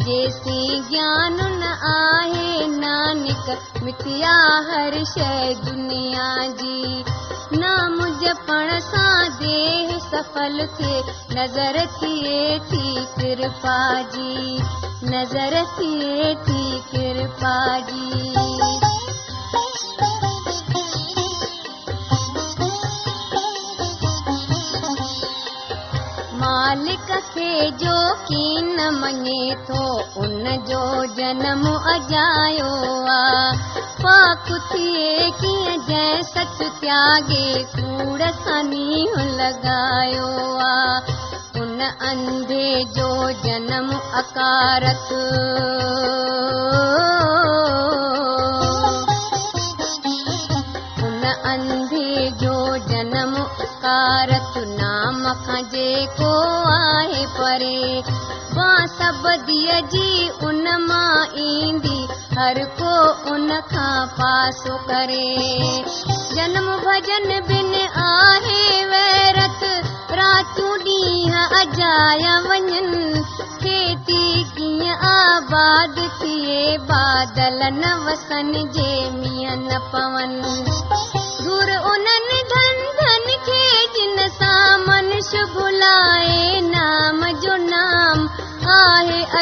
جيسي گيان نه آهي نانڪ مٿيا هر شيءِ دنيا جي. نام جپڻ سان ديهه سڦل ٿئي نظر ٿئي ٿي ڪرپا جي. نظر ٿئي ٿي ڪرپا جي مالڪ کي جو ڪه نه مڃي ٿو ان جو جنم اجايو آهي پاڪ ٿئي ڪيئن جنهن سچ تياگي ڪوڙ سان نينهن لڳايو آهي ان انڌي جو جنم اڪارت بديءَ جي ان مان ايندي. هر ڪو ان کان پاسو ڪري. جنم ڀڄن بن آهي ڏينهن اجايا وڃن. کيتي ڪيئن آباد ٿئي بادل نه وسن جي مينهن نه پون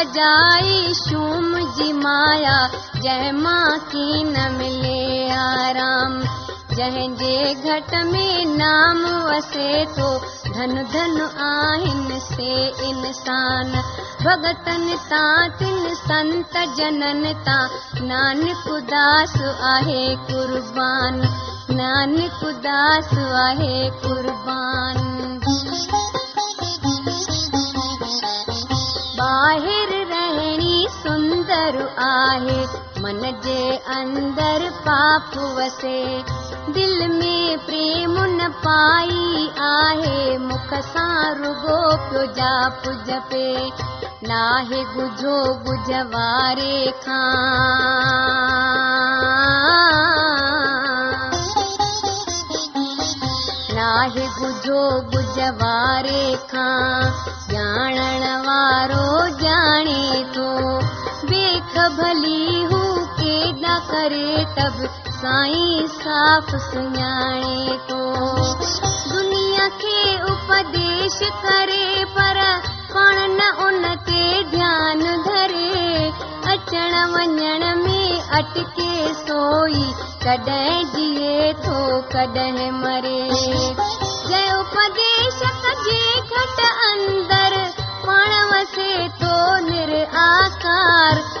अजाई शूम जी माया जंहिं मां की न मिले आराम। जंहिंजे घट में नाम वसे थो धन धन आहिनि से इंसान। भगतनि तां तिन संत जननि तां नानक उदास आहे कुर्बान। नानक उदास आहे कुर्बान। ॿाहिरि من جي اندر پاپ وسي دل ۾ پريم نه پائي آهي مک سان رڳو پيو جاپ جپي ناهي گجهو گجهه واري کان ناهي گجهو گجهه واري کان ڄاڻڻ وارو ڄاڻي ڀلي سڃاڻي ٿو دنيا کي اپديش ڪري پر پاڻ اچڻ وڃڻ ۾ اٽڪي سوئي ڪڏهن جيئي ٿو ڪڏهن مري. جنهن اپديش جي گهٽ اندر پاڻ وسي ٿو نر آڪار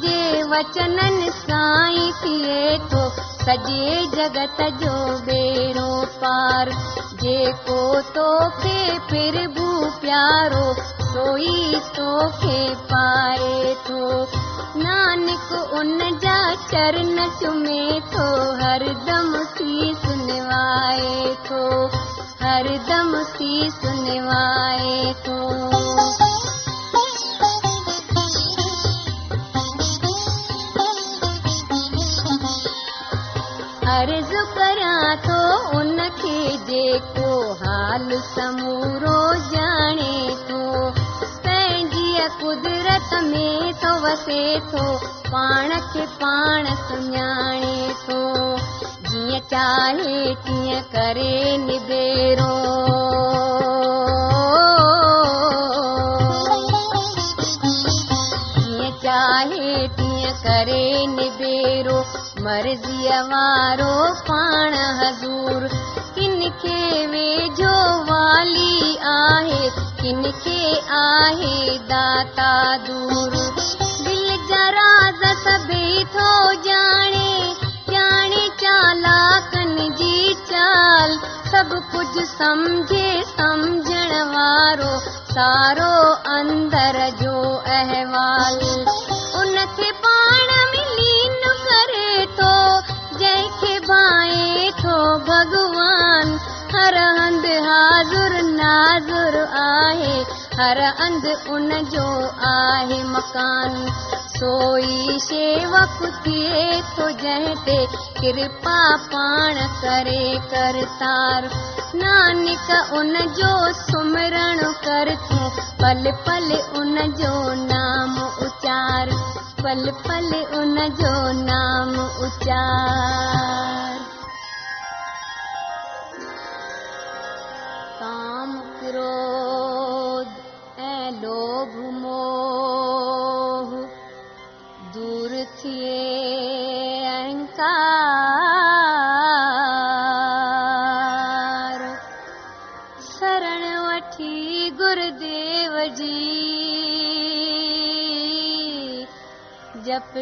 ان جي وچنن سائين ٿئي ٿو سڄي جگت جو ٻيڙو پار. جيڪو توکي ڦر ڀو پيارو سوئي توکي پائي ٿو. نانڪ ان جا چرڻ چمي ٿو هردم شيس نوائي ٿو هردم شيس نوائي ٿو وسي ٿو پاڻ کي پاڻ سڃاڻي ٿو جيئن چاهي تيئن ڪري نبيرو جيئن چاهي تيئن ڪري نبيرو مرضيءَ وارو پاڻ حضور ڪن کي ويجهو والي آهي ڪن کي آهي داتا دور سمجهي سمجهڻ وارو سارو اندر ڀڳوان هر هنڌ حاضر ناظر آهي هر هنڌ ان جو آهي مڪان. سوئي شيوڪ ٿئي ٿو جنهن تي ڪرپا پاڻ ڪري ڪرتار नानक उन जो सुमरण कर तूं पल पल उन जो नाम उचार पल पल उन जो नाम उचार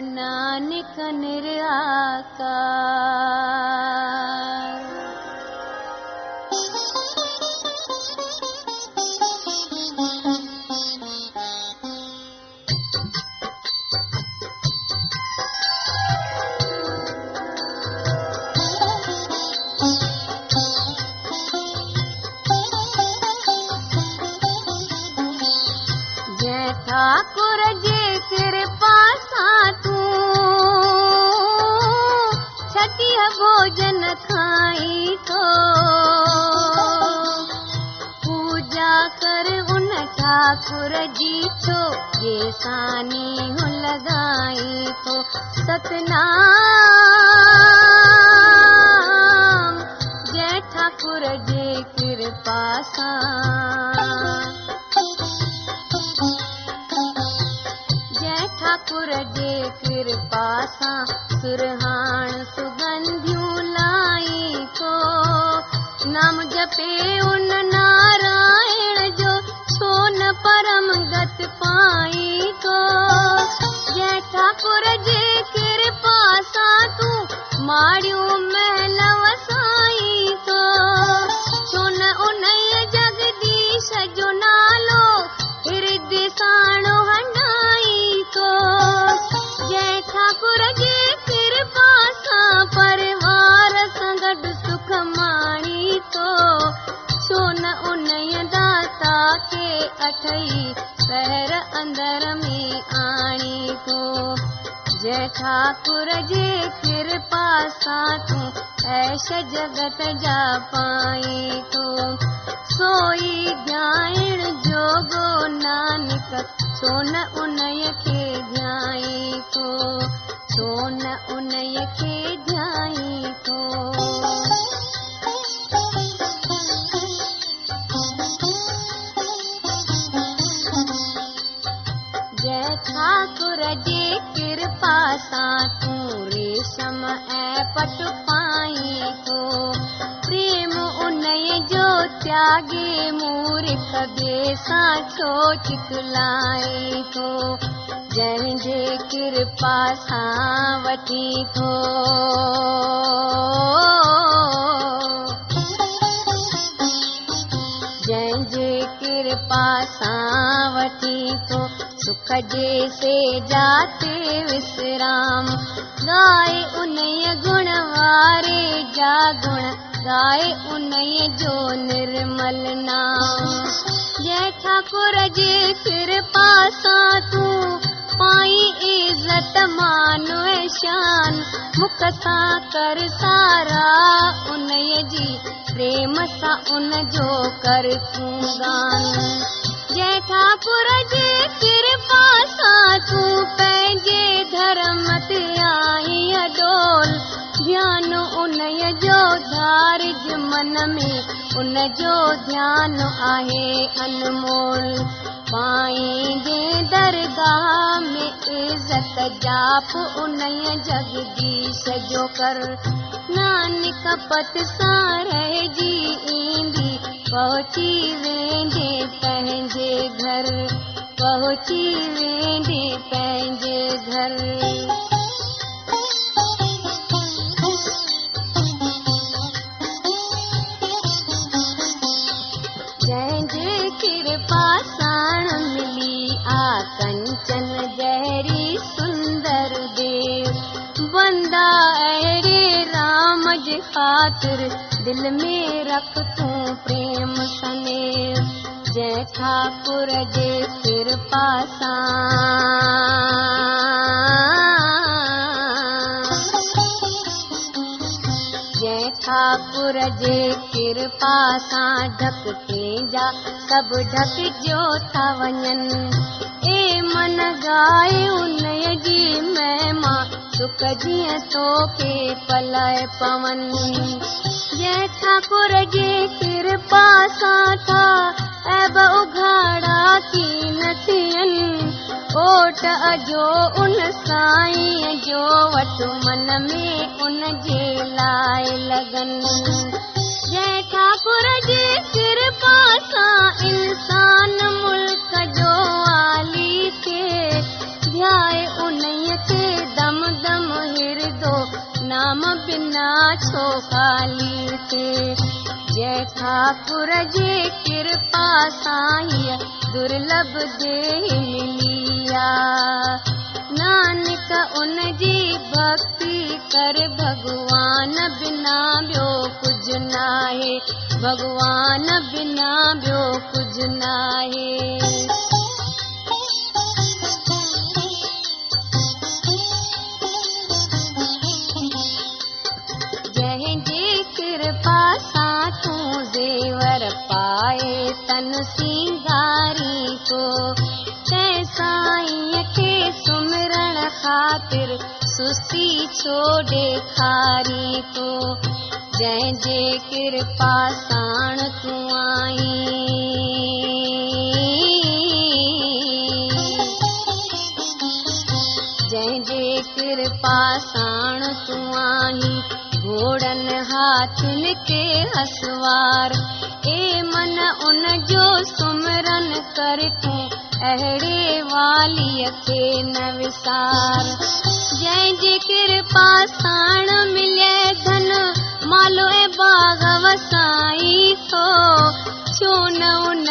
नानक निराकार। जय ठाकुर जे कृपा ٿو پوڄا ڪر ان ٺاڪر جي هون لڳائي ٿو ستنام جئي ٺاڪر جي ڪرپا سان नाम जपे उन ٺاڪر جي ڪرپا سان تون ايش جگت جا پائي ٿو سوئي ڌيان جوگو نانڪ ڇو نه اني کي ڌيائي ٿو ڇو نه اني کي پريم اني جو تياگي ڇو چتلائي ٿو جنهن جي ڪرپا سان وٺي ٿو جنهن جي ڪرپا سان وٺي سک جي سي جاتي وشرام. ڳائي اني گڻ واري جا گڻ ڳائي اني جو نرمل نام. جئي ٺاڪر جي ڪرپا سان تون پائي عزت مان شان. مک سان ڪر سارا اني جي پريم سان ان جو ڪر تون گان سان پنهنجي ڌرم تي آئي اڊول. ڌيان اني جو ڌارج من ۾ ان جو ڌيان آهي انمول درگاهه ۾ عزت جاپ اني جگديش جو ڪر. نانڪ پت سان رهجي ايندي پهچي ويندي پنهنجي گهر. پهچي ويندي پنهنجي گهر جهڙي سندر ديو. بندا وندري رام جي خاطر دل ۾ رک تون پريم سمير جنهن کان ٺاڪر جي ڪرپاس سان. ٺاڪر جي ڪرپا سان. ڍڪ تيجا سڀ ڍڪجو ٿا وڃن توکي پلائي پون. ٺاڪر جي ڪرپا سان ٿا ايب اگهاڙا ڪه نه ٿين اوٽ اجو ان سائين جو وٽ من ۾ ان جي لاءِ لڳن ٺاڪر جي ڪرپا سان انسان ملڪ جو آلي ان کي دم دم هردو نام بنا ڇو خالي جنهن ٺاڪر جي ڪرپا سان هيءَ درلڀ مليا ان جي ڀڪتي ڪر ڀڳوان بنا ٻيو ڪجهه ناهي ڀڳوان بنا ٻيو ڪجهه ناهي. جنهن جي ڪرپا پائي تن سنگاري خاطر سستي ڇو ڏيکاري تو. جنهن جي ڪرپا ساڻ تون آئي. جنهن جي ڪرپا ساڻ تون آئي گهوڙن هاٿين کي هسوار. اي من ان جو سمرن ڪر تون اهڙي واليءَ کي نه وسار. جنهن جي ڪرپا ساڻ ملي ڌن مالو ۽ باغ وسائي ٿو ڇو نه ان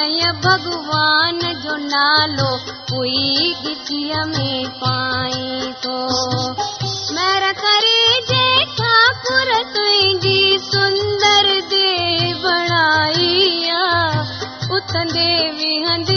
ڀڳوان جو نالو ڪوئي گچيءَ ۾ پائي ٿو مير ڪري جي ٺاڪر تنهنجي سندر دي بڻائي اٿندي وهندي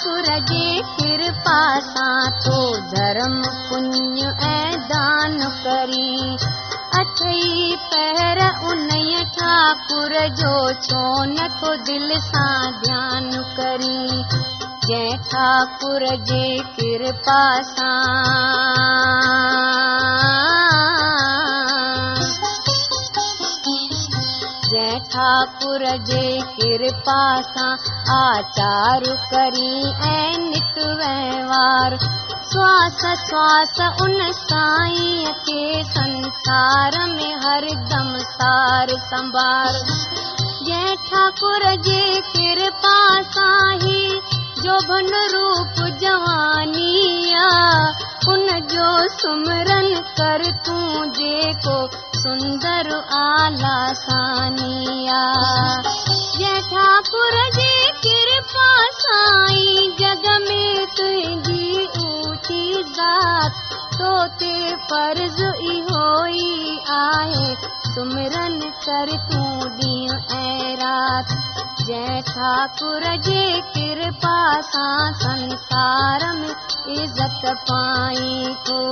ٺاڪر جي ڪرپا سان تو ڌرم پڻيه ۽ دان ڪري. اٺئي پهر ان ٺاڪر جو ڇو نٿو دل سان ڌيان ڪري. جنهن ٺاڪر جي ڪرپا سان ٺاڪر جي ڪرپا سان آچار ڪري ۽ نت وهنوار شواس شواس ان سائين کي سنسار ۾ هردم سار سنڀار. جنهن ٺاڪر جي ڪرپا سان هي جو ڀن روپ جواني ان جو سمرن ڪر تون جيڪو سندر اعليٰ سانيا. ٺاڪر جي ڪرپا سائين جڳ ۾ تنهنجي اوچي ذات تو تي فرض اهو ئي آهي سمرن ڪر تون ڏينهن ۽ رات ٺاڪر جي ڪرپا سان سنسار ۾ عزت پائي ٿو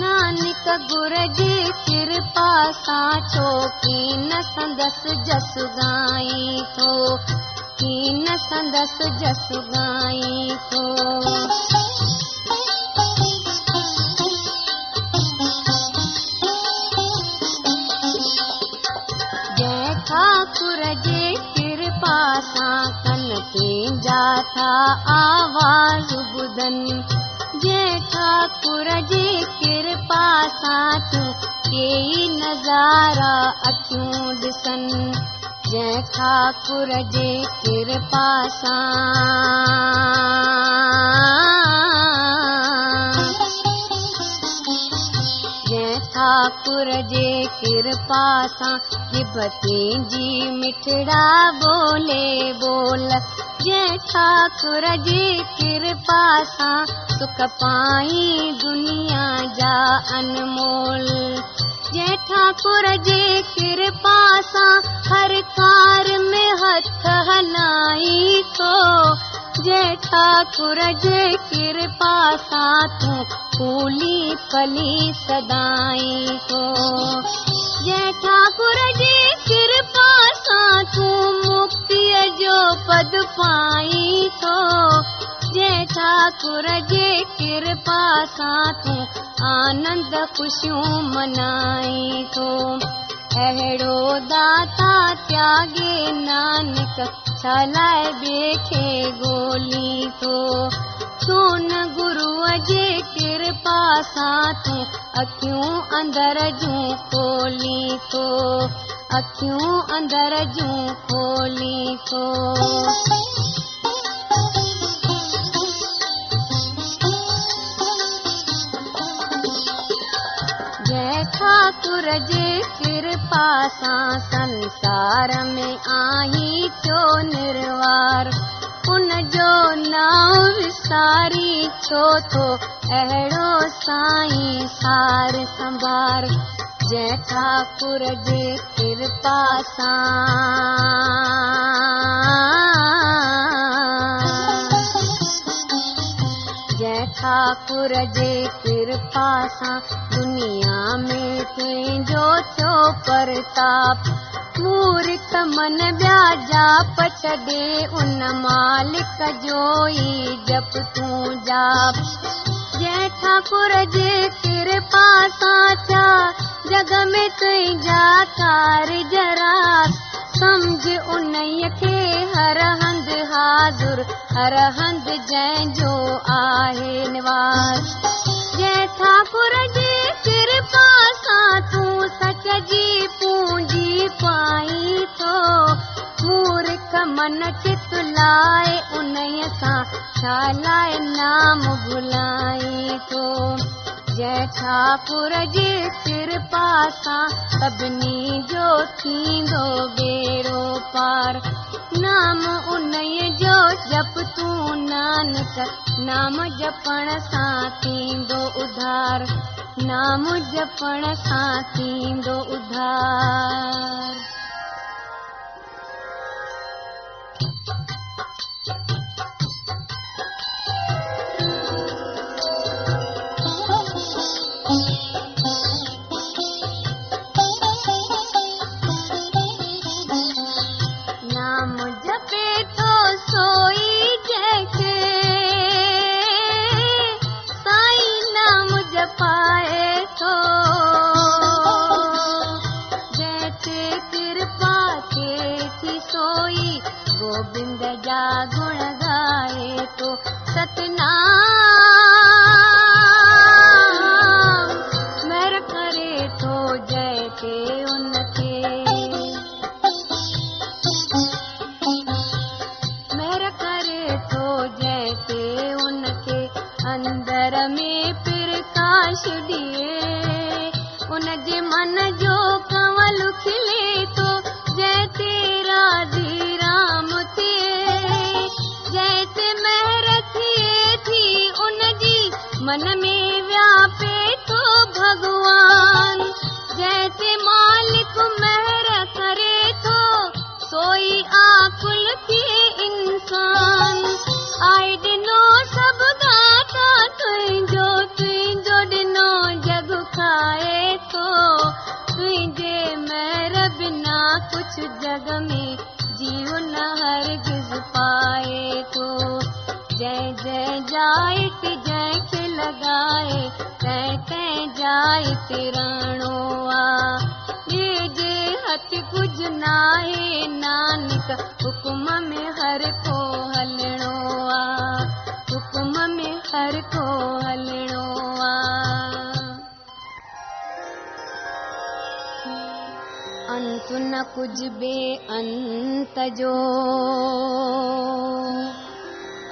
نانڪ گر جي ڪرپا سان ڇو ڪه نه سندس جس ڳائي ٿو ڪه نه سندس جس ڳائي ٿو جئي ٺاڪر جي آواز ٻڌن جنهن ٺاڪر جي ڪرپا سان تون ڪئي نظارا اکيون ڏسن جنهن ٺاڪر جي ڪرپا سان جنهن ٺاڪر جي ڪرپا سان جي مٺڙا بولي بول जंहिं ठाकुर जी कृपा सा, सुख पाई दुनिया जा अनमोल। जंहिं ठाकुर जे कृपा सा, हर कार में हथ हलाई थो जंहिं ठाकुर जे कृपा सा, तू फूली फली सदाई थो जंहिं ठाकुर जी कृपा مڪتيءَ جو پد پائي ٿو جنهن ٺاڪر جي ڪرپا سان تون آنند خوشيون منائي ٿو اهڙو داتا تياگي نانڪ لاءِ ٻئي کي ڳولهي ٿو سون گروءَ جي ڪرپا سان تون اکيون اندر جون کولي ٿو اکيون اندر جون کولي ٿو جي ڪرپا سان سنسار ۾ آئي ٿيو نروار. ان جو ناو وساري ڇو ٿو اهڙو سائين سار سنڀار. جنهن ٺاڪر جي ڪرپا سان. جنهن ٺاڪر جي ڪرپا سان دنيا ۾ تنهنجو ٿيو پرتاپ؟ مورک من ٻيا جاپ ڇڏي ان مالڪ جو ئي جپ تون جاپ جنهن ٺاڪر جي ڪرپا سان ٿيا جڳ ۾ تنهنجا ڪار ذرا. سمجهه ان کي هر هنڌ حاضر. هر هنڌ جنهن جو آهي نواس. جنهن ٺاڪر جي ڪرپا سان تون سچ جي پونجي پائي ٿو مورک من چت لاءِ ان سان ڇا لاءِ نام ڀلائي ٿو جنهن ٺاڪر جي ڪرپا سان سڀني جو ٿيندو ٻيڙو پار. نام ان جو جپ تون نانڪ نام جپڻ سان ٿيندو اڌار. نام جپڻ سان ٿيندو اڌار तिराणो आहे। जे हथ कुझु न आहे हुकुम में हर को हलणो आहे। हुकुम में हर को हलणो आहे। न कुझु बे अंत जो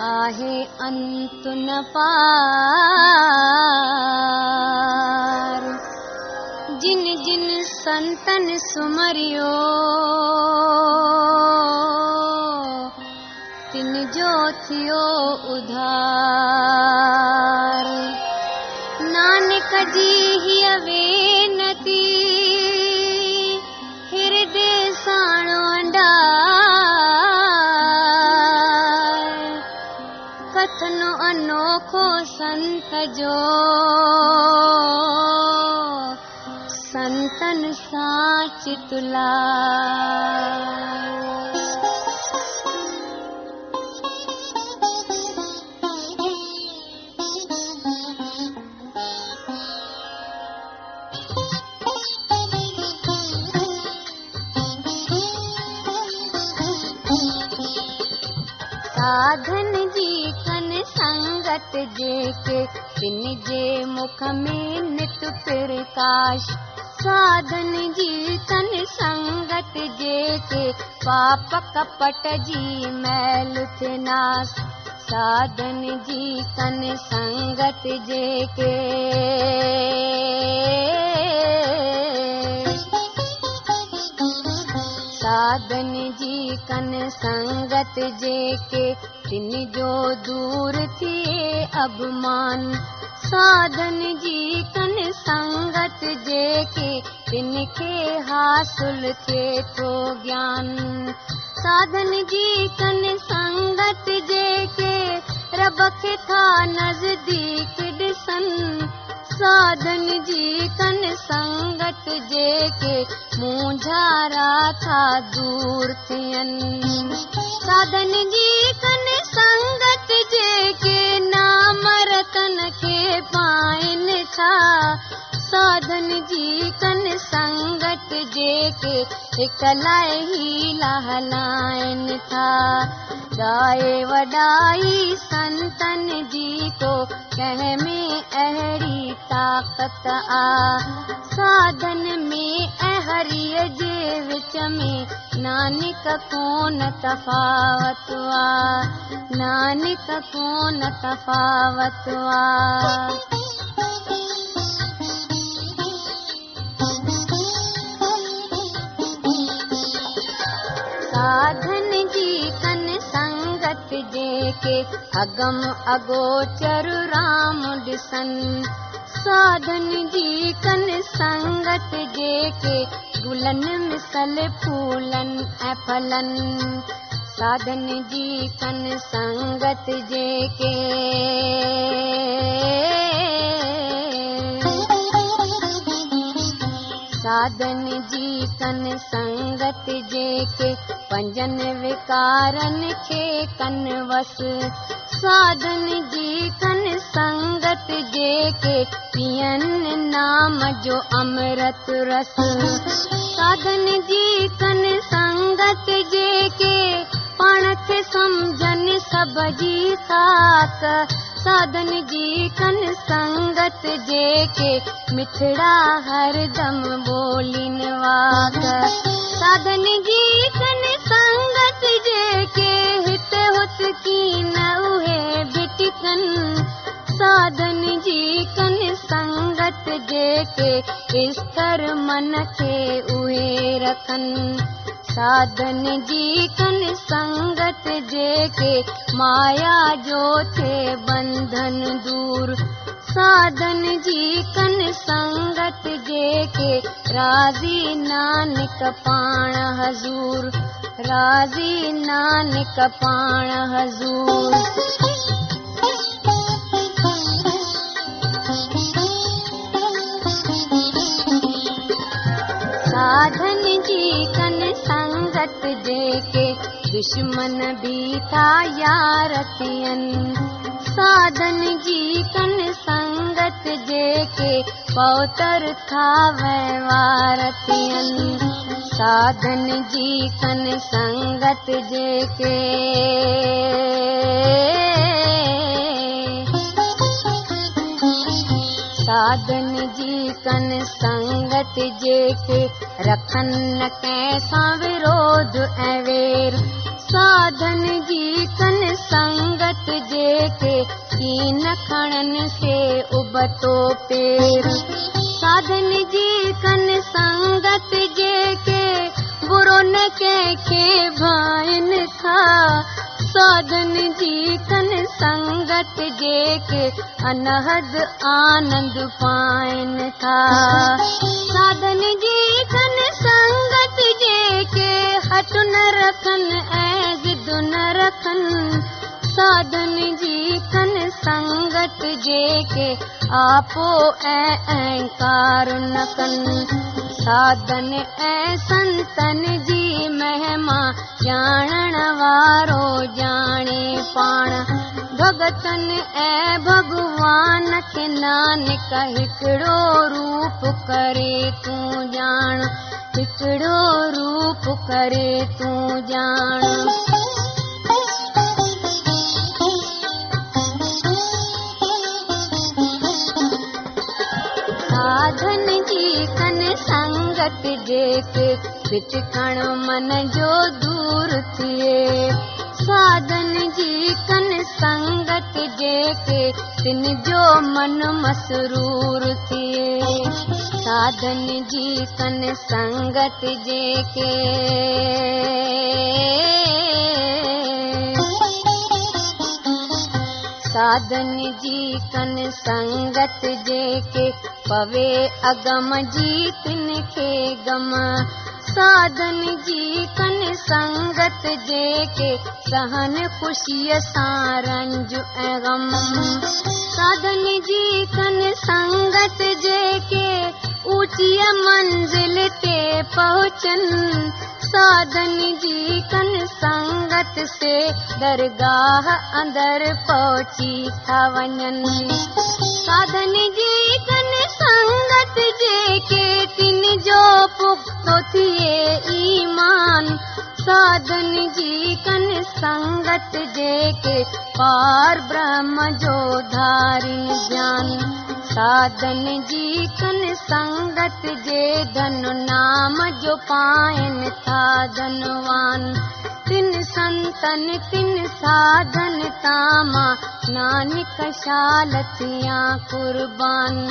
आहे अंत न पा संतन सुमरियो। तिन जो थियो उधार। नानक जी हीअ वेनती हृदय अंडा कथनो अनोखो संत जो साधन जी कन संगत जेके जे मुख में नित प्रकाश साधन जी कन संगत जेके पाप कपट जी मैल थे नास साधन जी कन संगत जेके। साधन जी कन संगत जेके तिन जो दूर थिए अभिमान ساڌن جي ڪن سنگت جيڪي تن کي حاصل ٿئي ٿو گيان. ساڌن جي ڪن سنگت جيڪي نزديڪ ڏسن. ساڌن جي ڪن سنگت جيڪي منجهارا ٿا دور ٿين. ساڌن جي ڪن سنگت جيڪي पाइनि था ساڌن جي ڪن سنگت جيڪي لاءِ ئي لهلائن ٿا. وڏائي سنتن جي ڪو ڪنهن ۾ اهڙي طاقت آ. ساڌن ۾ جي وچ ۾ نانڪ ڪونه تفاوت آ. نانڪ ڪونه تفاوت آ ساڌن جي ڪن سنگت جيڪي اگم اگوچر رام ڏسن ساڌن جي ڪن سنگت جيڪي گلن مسل ڦولن ۽ ڦلن. ساڌن جي ڪن سنگت جيڪي साधन जी कन संगत जेके पंजनि विकारनि खे कन वस। साधन जी कन संगत जेके पियनि नाम जो अमृत रस। साधन जी कन संगत जेके पाण खे सम्झनि सभ जी साक ساڌن جي ڪن سنگت جيڪي مٺڙا هردم ٻولن واڪ. ساڌن جي ڪن سنگت جيڪي هتي هت ڪين اهي ڀٽڪن ساڌن جي ڪن سنگت جيڪي استر من کي اهي رکن साधन जी कन संगत जेके, माया जो थे बंधन दूर। साधन जी कन संगत जेके, राज़ी नानक पाण हज़ूर। राज़ी नानक पाण हज़ूर। साधन जी जेके दुश्मन भी था यार थियनि साधन जी कन संगत जेके पौतर था वहिंवार थियनि साधन जी कन संगत जेके साधन जी कन संगत जेके रखनि न कंहिंसां विरोध ऐं वेर। साधन जी कन संगत जेके कीन खणनि से उबतो पेर। साधन जी कन संगत जेके बुरो न कंहिंखे भाइनि था ساڌن جي ڪن سنگت جيڪي انهد آنند پائين ٿا. ساڌن جي ڪن سنگت جيڪي هٽ نه رکن ۽ نه رکن ساڌن جي ڪن سنگت جيڪي آپو ۽ اهنڪار نه ڪن. ساڌن ۽ سنتن جي مهما ڄاڻڻ وارو ڄاڻي پاڻ. ڀگتن ۽ ڀڳوان نانڪ هڪڙو روپ ڪري تون ڄاڻ. هڪڙو روپ ڪري تون ڄاڻ जेके विचकण मन जो दूर थिए। साधन जी कन संगत जेके तिन जो मन मसरूर थिए। साधन जी कन संगत जेके। साधन जी कन संगत जेके پوي اگم جي تن کي گم. ساڌن جي ڪن سنگت جيڪي سهن خوشيءَ سان رنج ۽ گم. ساڌن جي ڪن سنگت جيڪي اوچيءَ منزل تي پهچن. ساڌن جي ڪن سنگت سي درگاهه اندر پهچي ٿا وڃن. ساڌن جي तिन जो पुख़्तो थिए ईमान। साधन जी कन संगत जेके पार ब्रह्म जो धारिन ज्ञान। साधन जी कन संगत जे धन नाम जो पाइनि था धनवान। तिन संतन तिन साधन तामा नानक शालतियां कुर्बान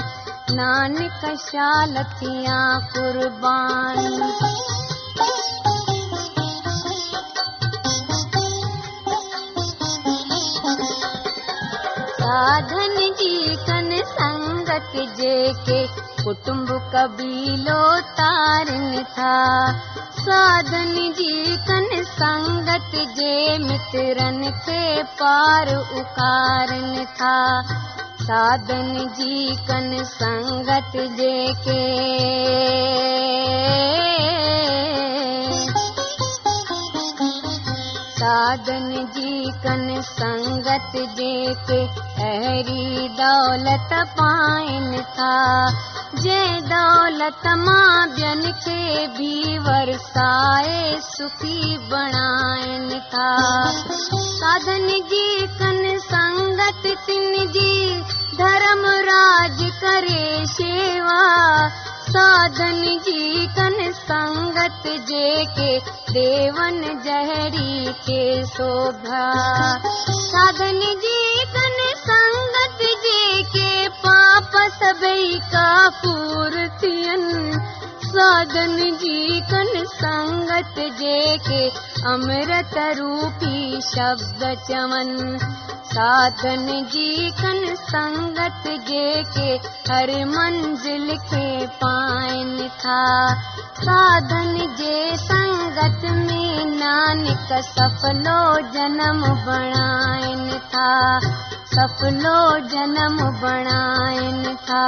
नानक शालतियाँ कुर्बान। साधन जी कन संगत जेके, कुटुंब कबीलो तारनि था। साधन जी कन संगत जे, मित्रनि खे पार उकारनि था। ساڌن جي ڪن سنگت جيڪي. ساڌن جي ڪن سنگت جيڪي اهڙي دولت پائين ٿا. جنهن دولت مان ٻين کي به ورسائي سکي بڻائن ٿا. ساڌن جي ڪن سنگت करे शेवा। साधन जी कन संगत जेके देवन जहरी के शोभा। साधन जी कन संगत जेके पाप सभई कापूर थियनि ساڌن جي ڪن سنگت جيڪي امرت روپي شبد چون. ساڌن جي ڪن سنگت جيڪي هر منزل کي پائين ٿا. ساڌن جي سنگت ۾ نانڪ سڦلو جنم بڻائن ٿا. سڦلو جنم بڻائن ٿا